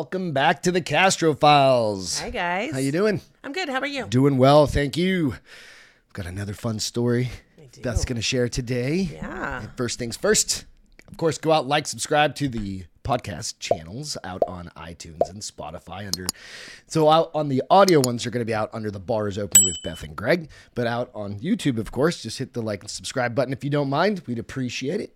Welcome back to the Castro Files. Hi guys. How you doing? I'm good. How about you? Doing well, thank you. I've got another fun story. Beth's going to share today. Yeah. First things first, of course, go out, like, subscribe to the podcast channels out on iTunes and Spotify under. So out on the audio ones are going to be out under the bars open with Beth and Greg, but out on YouTube, of course, just hit the like and subscribe button if you don't mind. We'd appreciate it.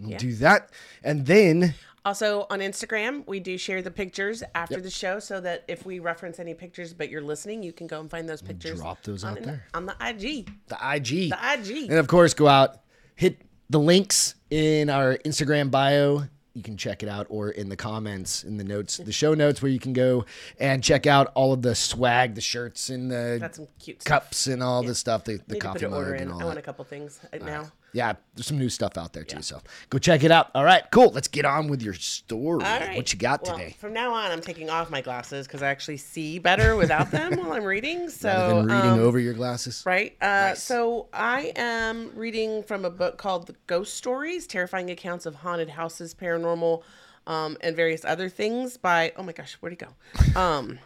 We'll Yeah. do that, and then Also on Instagram, we do share the pictures after the show, so that if we reference any pictures, but you're listening, you can go and find those pictures. drop those on out in- there. on the IG. the IG. The IG. And of course, go out, hit the links in our Instagram bio. You can check it out or in the comments, in the notes, the show notes, where you can go and check out all of the swag, the shirts, and the some stuff. cups and all the stuff, the, the coffee an mug and all I want a couple things uh, now. Yeah, there's some new stuff out there too. So go check it out. All right, cool. Let's get on with your story. Right. What you got Well, today? From now on, I'm taking off my glasses because I actually see better without them while I'm reading. So Rather than reading um, over your glasses. Right. Uh, So I am reading from a book called The Ghost Stories Terrifying Accounts of Haunted Houses, Paranormal, um, and Various Other Things by, oh my gosh, where'd he go? Um,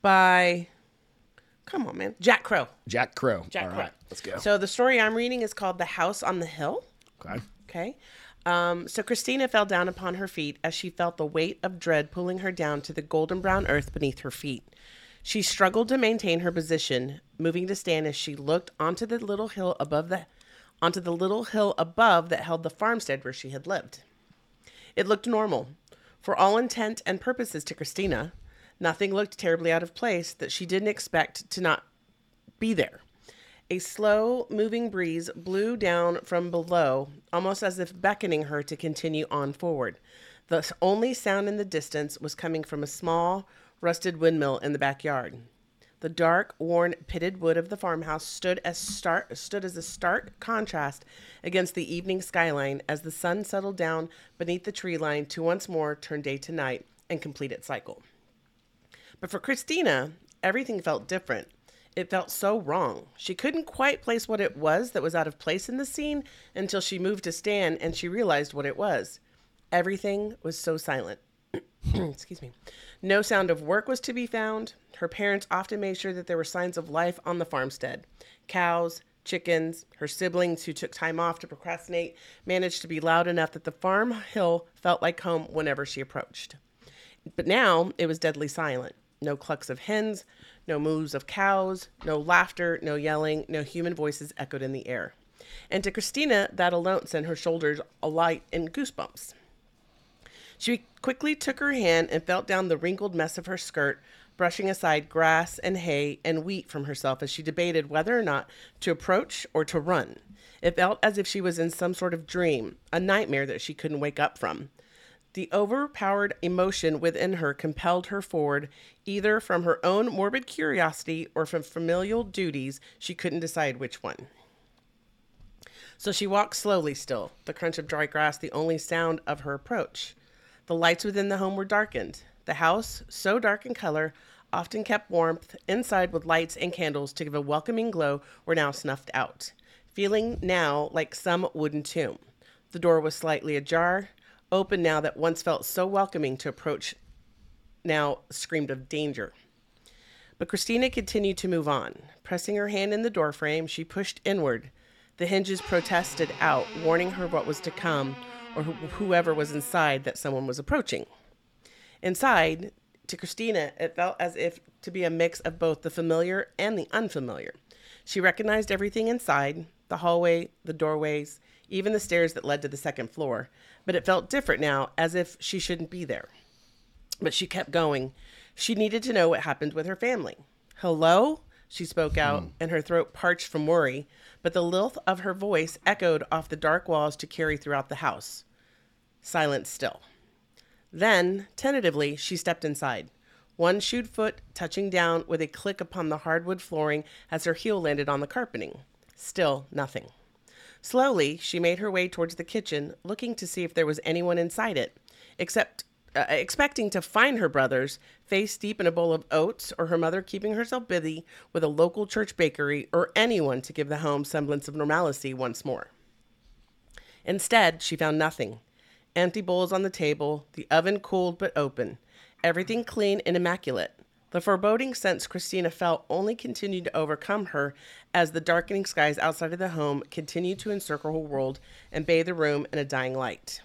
by, come on, man, Jack Crow. Jack Crow. Jack all Crow. right, let's go. So the story I'm reading is called The House on the Hill. okay. Okay. Um, so Christina fell down upon her feet as she felt the weight of dread pulling her down to the golden brown earth beneath her feet. She struggled to maintain her position, moving to stand as she looked onto the little hill above the onto the little hill above that held the farmstead where she had lived. It looked normal. For all intent and purposes to Christina, nothing looked terribly out of place that she didn't expect to not be there. A slow moving breeze blew down from below, almost as if beckoning her to continue on forward. The only sound in the distance was coming from a small, rusted windmill in the backyard. The dark, worn, pitted wood of the farmhouse stood as stark stood as a stark contrast against the evening skyline as the sun settled down beneath the tree line to once more turn day to night and complete its cycle. But for Christina, everything felt different. It felt so wrong. She couldn't quite place what it was that was out of place in the scene until she moved to stand and she realized what it was. Everything was so silent. Excuse me. No sound of work was to be found. Her parents often made sure that there were signs of life on the farmstead. Cows, chickens, her siblings who took time off to procrastinate managed to be loud enough that the farm hill felt like home whenever she approached. But now it was deadly silent. No clucks of hens, no moos of cows, no laughter, no yelling, no human voices echoed in the air. And to Christina, that alone sent her shoulders alight in goosebumps. She quickly took her hand and felt down the wrinkled mess of her skirt, brushing aside grass and hay and wheat from herself as she debated whether or not to approach or to run. It felt as if she was in some sort of dream, a nightmare that she couldn't wake up from. The overpowered emotion within her compelled her forward, either from her own morbid curiosity or from familial duties. She couldn't decide which one. So she walked slowly still, the crunch of dry grass the only sound of her approach. The lights within the home were darkened. The house, so dark in color, often kept warmth inside with lights and candles to give a welcoming glow, were now snuffed out, feeling now like some wooden tomb. The door was slightly ajar, open now that once felt so welcoming to approach now screamed of danger. But Christina continued to move on. Pressing her hand in the doorframe, she pushed inward. The hinges protested out, warning her what was to come, or wh- whoever was inside that someone was approaching. Inside, to Christina, it felt as if to be a mix of both the familiar and the unfamiliar. She recognized everything inside the hallway, the doorways, even the stairs that led to the second floor, but it felt different now, as if she shouldn't be there. But she kept going. She needed to know what happened with her family. Hello? She spoke out, hmm. and her throat parched from worry, but the lilt of her voice echoed off the dark walls to carry throughout the house. Silence still. Then, tentatively, she stepped inside, one shoed foot touching down with a click upon the hardwood flooring as her heel landed on the carpeting. Still nothing. Slowly, she made her way towards the kitchen, looking to see if there was anyone inside it, except uh, expecting to find her brothers face deep in a bowl of oats, or her mother keeping herself busy with a local church bakery, or anyone to give the home semblance of normalcy once more. Instead, she found nothing. Empty bowls on the table, the oven cooled but open, everything clean and immaculate. The foreboding sense Christina felt only continued to overcome her as the darkening skies outside of the home continued to encircle her world and bathe the room in a dying light.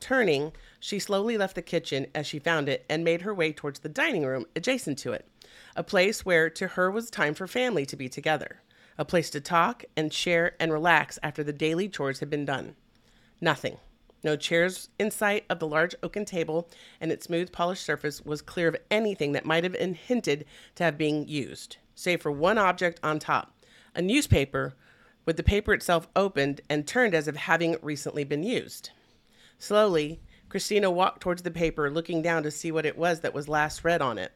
Turning, she slowly left the kitchen as she found it and made her way towards the dining room adjacent to it, a place where to her was time for family to be together, a place to talk and share and relax after the daily chores had been done. Nothing. No chairs in sight of the large oaken table, and its smooth, polished surface was clear of anything that might have been hinted to have been used, save for one object on top a newspaper with the paper itself opened and turned as if having recently been used. Slowly, Christina walked towards the paper, looking down to see what it was that was last read on it.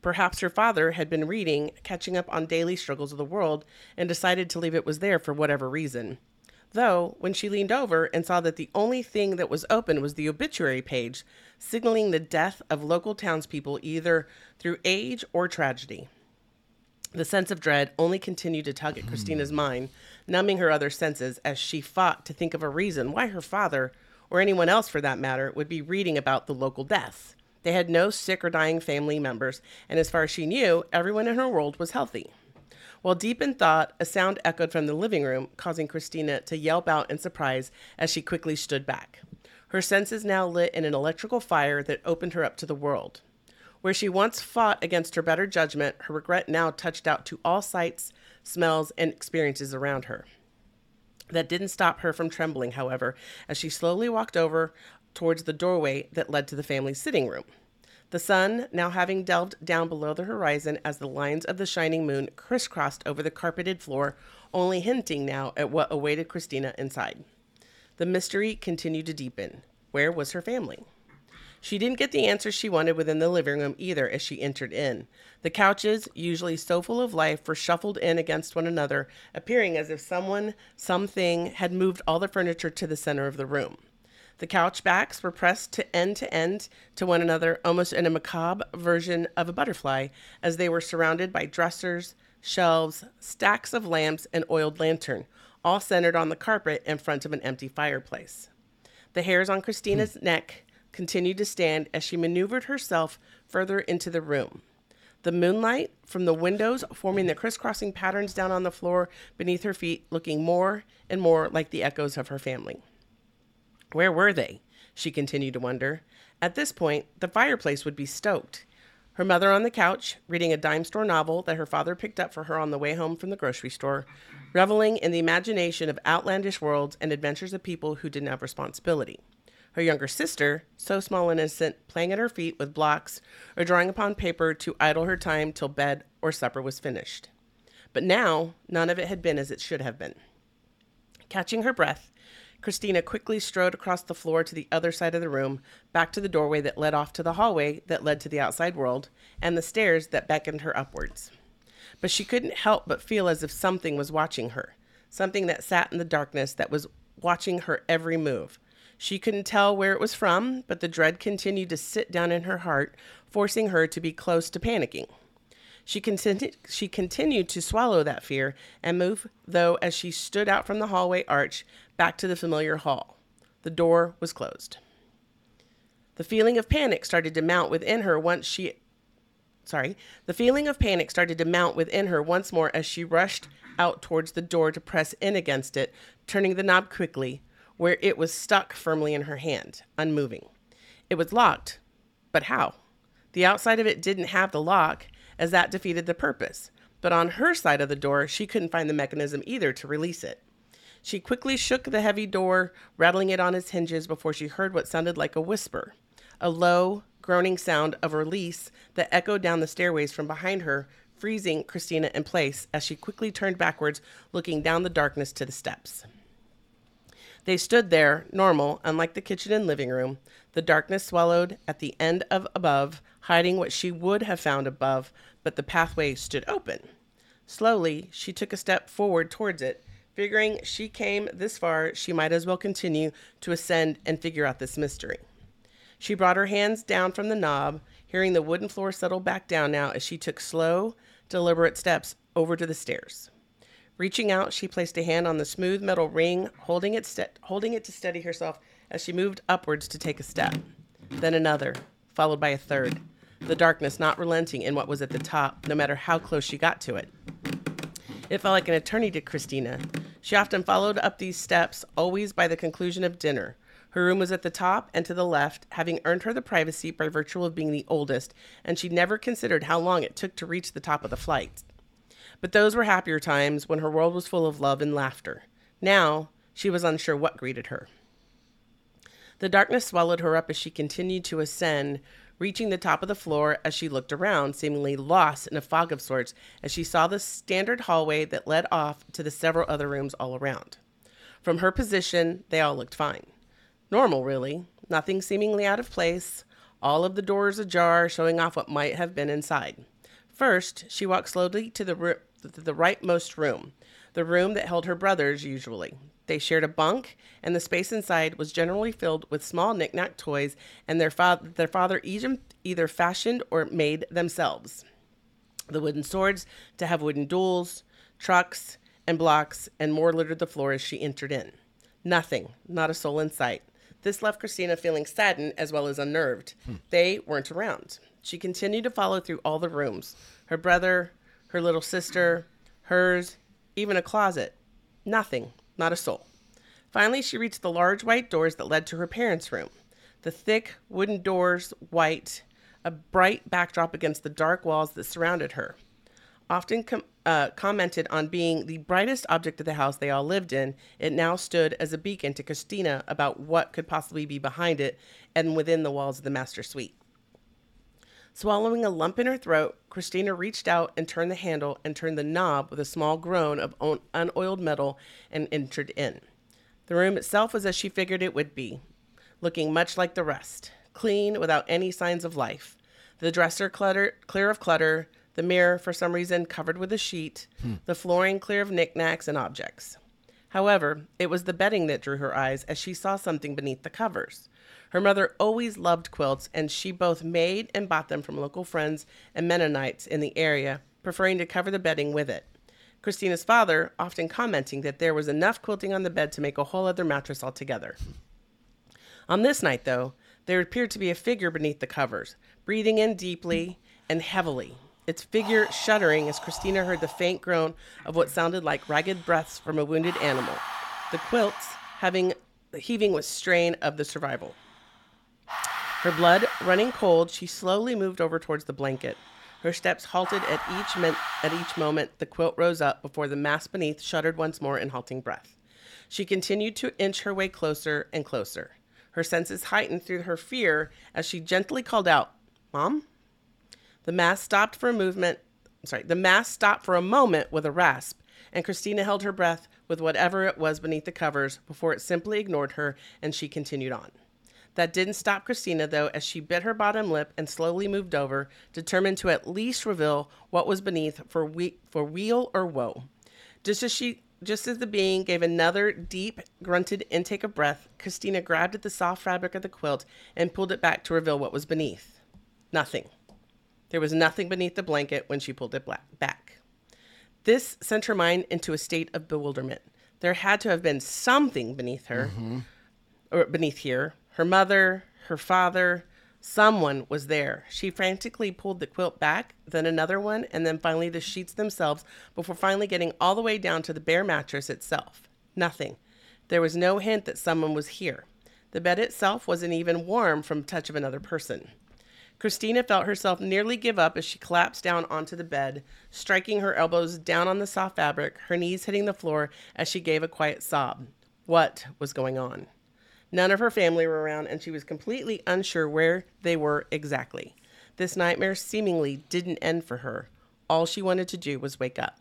Perhaps her father had been reading, catching up on daily struggles of the world, and decided to leave it was there for whatever reason. Though, when she leaned over and saw that the only thing that was open was the obituary page, signaling the death of local townspeople either through age or tragedy. The sense of dread only continued to tug at hmm. Christina's mind, numbing her other senses as she fought to think of a reason why her father, or anyone else for that matter, would be reading about the local deaths. They had no sick or dying family members, and as far as she knew, everyone in her world was healthy. While deep in thought, a sound echoed from the living room, causing Christina to yelp out in surprise as she quickly stood back. Her senses now lit in an electrical fire that opened her up to the world. Where she once fought against her better judgment, her regret now touched out to all sights, smells, and experiences around her. That didn't stop her from trembling, however, as she slowly walked over towards the doorway that led to the family sitting room. The sun now having delved down below the horizon as the lines of the shining moon crisscrossed over the carpeted floor, only hinting now at what awaited Christina inside. The mystery continued to deepen. Where was her family? She didn't get the answers she wanted within the living room either as she entered in. The couches, usually so full of life, were shuffled in against one another, appearing as if someone, something, had moved all the furniture to the center of the room. The couch backs were pressed to end to end to one another, almost in a macabre version of a butterfly, as they were surrounded by dressers, shelves, stacks of lamps, and oiled lantern, all centered on the carpet in front of an empty fireplace. The hairs on Christina's hmm. neck continued to stand as she maneuvered herself further into the room. The moonlight from the windows forming the crisscrossing patterns down on the floor beneath her feet, looking more and more like the echoes of her family. Where were they? She continued to wonder. At this point, the fireplace would be stoked. Her mother on the couch, reading a dime store novel that her father picked up for her on the way home from the grocery store, reveling in the imagination of outlandish worlds and adventures of people who didn't have responsibility. Her younger sister, so small and innocent, playing at her feet with blocks or drawing upon paper to idle her time till bed or supper was finished. But now, none of it had been as it should have been. Catching her breath, Christina quickly strode across the floor to the other side of the room, back to the doorway that led off to the hallway that led to the outside world, and the stairs that beckoned her upwards. But she couldn't help but feel as if something was watching her, something that sat in the darkness that was watching her every move. She couldn't tell where it was from, but the dread continued to sit down in her heart, forcing her to be close to panicking. She continued, she continued to swallow that fear and move, though, as she stood out from the hallway arch back to the familiar hall. The door was closed. The feeling of panic started to mount within her once she sorry, the feeling of panic started to mount within her once more as she rushed out towards the door to press in against it, turning the knob quickly, where it was stuck firmly in her hand, unmoving. It was locked, but how? The outside of it didn't have the lock, as that defeated the purpose. But on her side of the door, she couldn't find the mechanism either to release it. She quickly shook the heavy door, rattling it on its hinges before she heard what sounded like a whisper, a low, groaning sound of release that echoed down the stairways from behind her, freezing Christina in place as she quickly turned backwards, looking down the darkness to the steps. They stood there, normal, unlike the kitchen and living room, the darkness swallowed at the end of above, hiding what she would have found above, but the pathway stood open. Slowly, she took a step forward towards it, figuring she came this far, she might as well continue to ascend and figure out this mystery. She brought her hands down from the knob, hearing the wooden floor settle back down now as she took slow, deliberate steps over to the stairs. Reaching out, she placed a hand on the smooth metal ring, holding it, holding it to steady herself as she moved upwards to take a step. Then another, followed by a third. The darkness not relenting in what was at the top, no matter how close she got to it. It felt like an eternity to Christina. She often followed up these steps, always by the conclusion of dinner. Her room was at the top and to the left, having earned her the privacy by virtue of being the oldest, and she never considered how long it took to reach the top of the flight. But those were happier times when her world was full of love and laughter. Now, she was unsure what greeted her. The darkness swallowed her up as she continued to ascend, reaching the top of the floor as she looked around, seemingly lost in a fog of sorts, as she saw the standard hallway that led off to the several other rooms all around. From her position, they all looked fine. Normal, really. Nothing seemingly out of place, all of the doors ajar, showing off what might have been inside. First, she walked slowly to the, ro- the rightmost room, the room that held her brothers usually. They shared a bunk, and the space inside was generally filled with small knickknack toys, and their, fa- their father either fashioned or made themselves. The wooden swords to have wooden duels, trucks, and blocks, and more littered the floor as she entered in. Nothing, not a soul in sight. This left Christina feeling saddened as well as unnerved. Hmm. They weren't around. She continued to follow through all the rooms her brother, her little sister, hers, even a closet. Nothing, not a soul. Finally, she reached the large white doors that led to her parents' room. The thick wooden doors, white, a bright backdrop against the dark walls that surrounded her. Often com- uh, commented on being the brightest object of the house they all lived in, it now stood as a beacon to Christina about what could possibly be behind it and within the walls of the master suite. Swallowing a lump in her throat, Christina reached out and turned the handle and turned the knob with a small groan of unoiled metal and entered in. The room itself was as she figured it would be, looking much like the rest, clean without any signs of life. The dresser clutter, clear of clutter, the mirror, for some reason, covered with a sheet, hmm. the flooring clear of knickknacks and objects. However, it was the bedding that drew her eyes as she saw something beneath the covers. Her mother always loved quilts, and she both made and bought them from local friends and Mennonites in the area, preferring to cover the bedding with it. Christina's father often commenting that there was enough quilting on the bed to make a whole other mattress altogether. On this night, though, there appeared to be a figure beneath the covers, breathing in deeply and heavily, its figure shuddering as Christina heard the faint groan of what sounded like ragged breaths from a wounded animal, the quilts having the heaving with strain of the survival. Her blood running cold, she slowly moved over towards the blanket. Her steps halted at each min- at each moment. The quilt rose up before the mass beneath shuddered once more in halting breath. She continued to inch her way closer and closer. Her senses heightened through her fear as she gently called out, "Mom." The mass stopped for a movement. Sorry, the mass stopped for a moment with a rasp, and Christina held her breath with whatever it was beneath the covers before it simply ignored her and she continued on. That didn't stop Christina, though, as she bit her bottom lip and slowly moved over, determined to at least reveal what was beneath for, we- for weal or woe. Just as she just as the being gave another deep, grunted intake of breath, Christina grabbed at the soft fabric of the quilt and pulled it back to reveal what was beneath. Nothing. There was nothing beneath the blanket when she pulled it back. This sent her mind into a state of bewilderment. There had to have been something beneath her, mm-hmm. or beneath here, her mother, her father, someone was there. She frantically pulled the quilt back, then another one, and then finally the sheets themselves before finally getting all the way down to the bare mattress itself. Nothing. There was no hint that someone was here. The bed itself wasn't even warm from touch of another person. Christina felt herself nearly give up as she collapsed down onto the bed, striking her elbows down on the soft fabric, her knees hitting the floor as she gave a quiet sob. What was going on? None of her family were around, and she was completely unsure where they were exactly. This nightmare seemingly didn't end for her. All she wanted to do was wake up.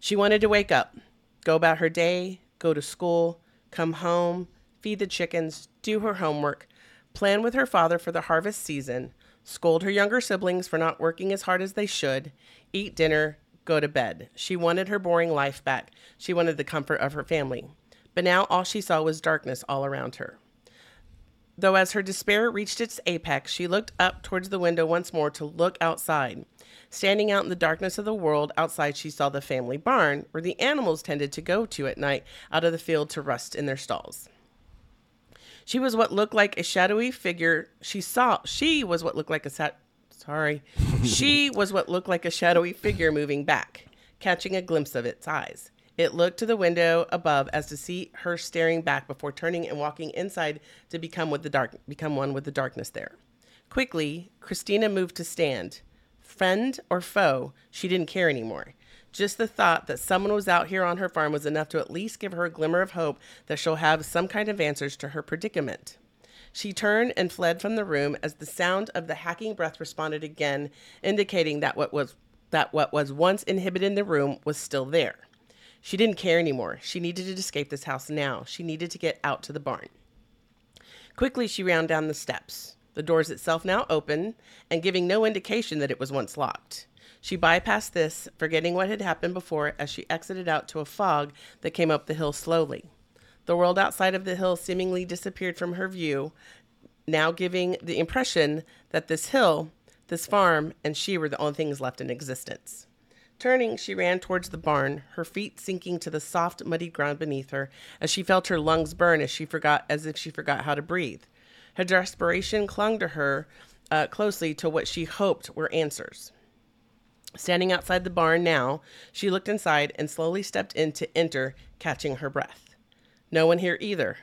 She wanted to wake up, go about her day, go to school, come home, feed the chickens, do her homework, plan with her father for the harvest season, scold her younger siblings for not working as hard as they should, eat dinner, go to bed. She wanted her boring life back. She wanted the comfort of her family but now all she saw was darkness all around her. Though as her despair reached its apex, she looked up towards the window once more to look outside. Standing out in the darkness of the world, outside she saw the family barn, where the animals tended to go to at night out of the field to rust in their stalls. She was what looked like a shadowy figure. She saw. She was what looked like a sat. Sorry. she was what looked like a shadowy figure moving back, catching a glimpse of its eyes. It looked to the window above as to see her staring back before turning and walking inside to become with the dark become one with the darkness there. Quickly, Christina moved to stand. Friend or foe, she didn't care anymore. Just the thought that someone was out here on her farm was enough to at least give her a glimmer of hope that she'll have some kind of answers to her predicament. She turned and fled from the room as the sound of the hacking breath responded again, indicating that what was that what was once inhibited in the room was still there. She didn't care anymore. She needed to escape this house now. She needed to get out to the barn. Quickly, she ran down the steps, the doors itself now open and giving no indication that it was once locked. She bypassed this, forgetting what had happened before as she exited out to a fog that came up the hill slowly. The world outside of the hill seemingly disappeared from her view, now giving the impression that this hill, this farm, and she were the only things left in existence. Turning, she ran towards the barn, her feet sinking to the soft, muddy ground beneath her, as she felt her lungs burn as she forgot, as if she forgot how to breathe. Her desperation clung to her uh, closely to what she hoped were answers. Standing outside the barn now, she looked inside and slowly stepped in to enter, catching her breath. No one here either.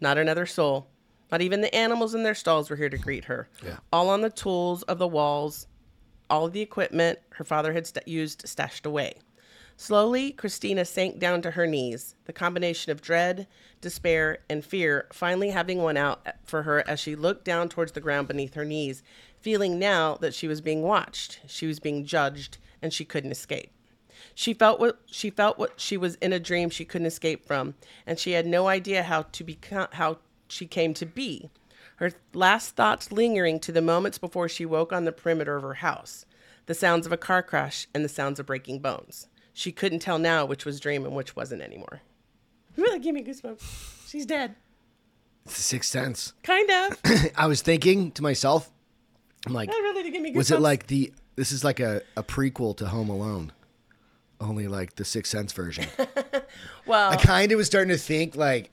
Not another soul. Not even the animals in their stalls were here to greet her. Yeah. All on the tools of the walls, all the equipment her father had st- used stashed away. Slowly, Christina sank down to her knees, the combination of dread, despair, and fear finally having won out for her as she looked down towards the ground beneath her knees, feeling now that she was being watched, she was being judged, and she couldn't escape. She felt what she felt what she was in a dream she couldn't escape from, and she had no idea how to become how she came to be. Her last thoughts lingering to the moments before she woke on the perimeter of her house, the sounds of a car crash and the sounds of breaking bones. She couldn't tell now which was dream and which wasn't anymore. Really give me goosebumps. She's dead. It's the sixth sense. Kind of. I was thinking to myself, I'm like, That really did give me goosebumps. was it like the this is like a, a prequel to Home Alone, only like the Sixth Sense version. well, I kind of was starting to think like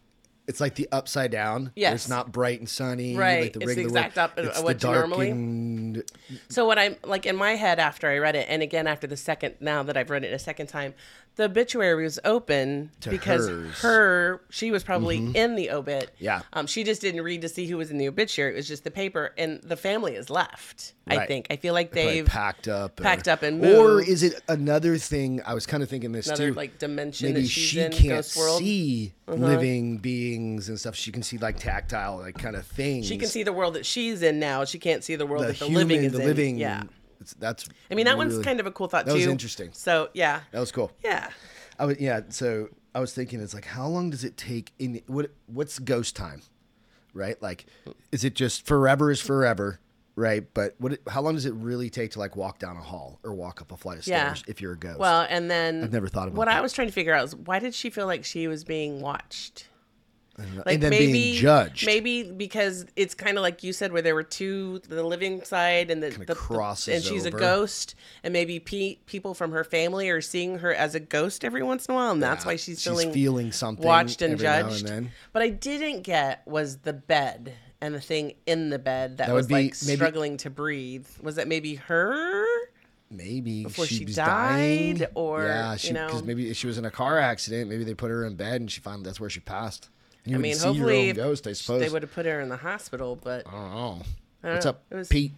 it's like the upside down. Yes. it's not bright and sunny. Right. Like the It's the exact of it's what you normally- darkened- So what I'm like in my head after I read it, and again after the second now that I've read it a second time, the obituary was open To because hers. Mm-hmm. her she was probably in the obit. Yeah. Um, she just didn't read to see who was in the obituary. It was just the paper, and the family is left. I think. I feel like they've packed up, or- packed up and moved. Or is it another thing? I was kind of thinking this another too. like dimension Maybe she in can't Ghost World. Uh-huh. see living beings and stuff. She can see like tactile, like kind of things. She can see the world that she's in now. She can't see the world the that the human, living is the in. living. Yeah. It's, that's. I mean that one's kind of a cool thought that too. was interesting. So yeah. That was cool. Yeah. I was yeah. So I was thinking, it's like, how long does it take in what? What's ghost time, right? Like, is it just forever is forever, right? But what? How long does it really take to like walk down a hall or walk up a flight of Yeah. stairs if you're a ghost? Well, and then I've never thought about what that. I was trying to figure out is why did she feel like she was being watched? Like and then maybe being judged. Maybe because it's kind of like you said, where there were two, the living side and the, the, the- and she's over. a ghost, and maybe pe- people from her family are seeing her as a ghost every once in a while, and that's Yeah, why she's she's feeling feeling something watched and and judged. then. But I didn't get was the bed and the thing in the bed that, That was like maybe- struggling to breathe. Was that maybe her? maybe before she, she died, dying, or, yeah, you she because know. maybe she was in a car accident. Maybe they put her in bed and she found that's where she passed. And you I mean, see your hopefully own ghost. I suppose. they would have put her in the hospital, but I don't know. don't What's know. up, It was- Pete?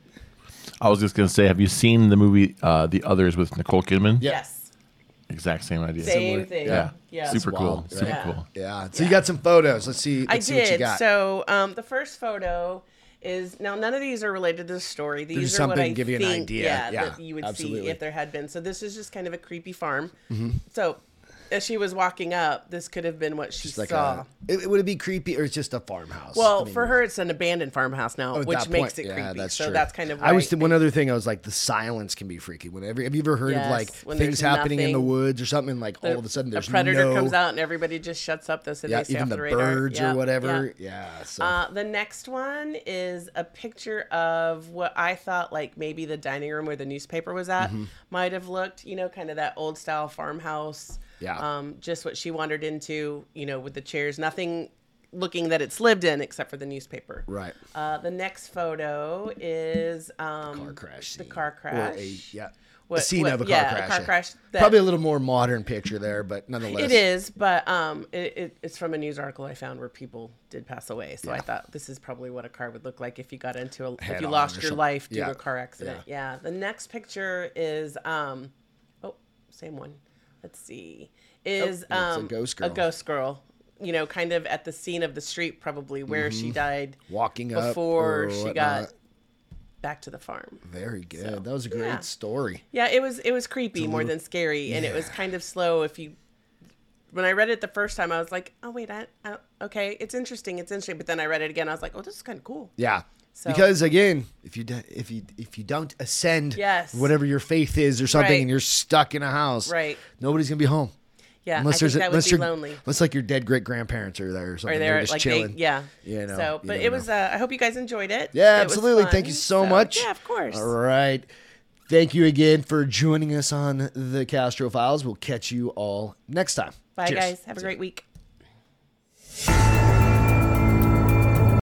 I was just gonna say, have you seen the movie uh, The Others with Nicole Kidman? Yeah. yes, Exact same idea. same thing. Yeah. yeah. Super It's cool. wild, Super right? cool. Yeah. So you got some photos. Let's see. I Let's see what you did. got. So um, the first photo is now none of these are related to the story. These just are what something I to give you an think, idea. Yeah, Yeah, that you would absolutely. Mm-hmm. see if there had been. So this is just kind of a creepy farm. So as she was walking up, this could have been what she It's like saw. a, it, would it be creepy or it's just a farmhouse? well, I mean, for her, it's an abandoned farmhouse now, oh, which makes it yeah, creepy. That's so true. that's kind of I was th- one other thing. I was like, the silence can be freaky. Whenever have you ever heard of like things happening in the woods or something? Like all of a sudden, there's a predator no, comes out and everybody just shuts up. This and Yeah, even the the radar. birds Yeah, or whatever. yeah. Yeah. so Uh, the next one is a picture of what I thought like maybe the dining room where the newspaper was at Mm-hmm. might have looked, you know, kind of that old style farmhouse. Yeah. Um, just what she wandered into, you know, with the chairs. Nothing looking that it's lived in, except for the newspaper. Right. Uh, the next photo is um, Car crash. The car crash. a, yeah. What- a scene what- of a car yeah, a crash. car crash that- Probably a little more modern picture there, but nonetheless. It is, but um, it, it, it's from a news article I found where people did pass away. So I thought this is probably what a car would look like if you got into a, if you lost your something. life due Yeah. to a car accident. Yeah. The next picture is um, oh, same one. Let's see, is Oh, it's a um ghost girl. A ghost girl. You know, kind of at the scene of the street, probably where she died Mm-hmm. Walking before or she whatnot. got back to the farm. Very good. So, that was a great yeah. story. Yeah, it was it was creepy more than scary, and it was kind of slow. If you, when I read it the first time, I was like, oh wait, I, I okay, it's interesting, it's interesting. But then I read it again, I was like, oh, this is kind of cool. Yeah. So- Because again, if you do, if you if you don't ascend Yes. whatever your faith is or something Right. and you're stuck in a house, Right. nobody's gonna be home. Yeah, Unless I there's think a, unless be you're lonely. unless like your dead great grandparents are there or something. Or They're they're just like, chilling. they, yeah, You know, So, but it was. Uh, I hope you guys enjoyed it. Yeah, It absolutely. Thank you fun. so much. Yeah, of course. All right. Thank you again for joining us on the Castro Files. We'll catch you all next time. Bye, Cheers. guys. Have a great week.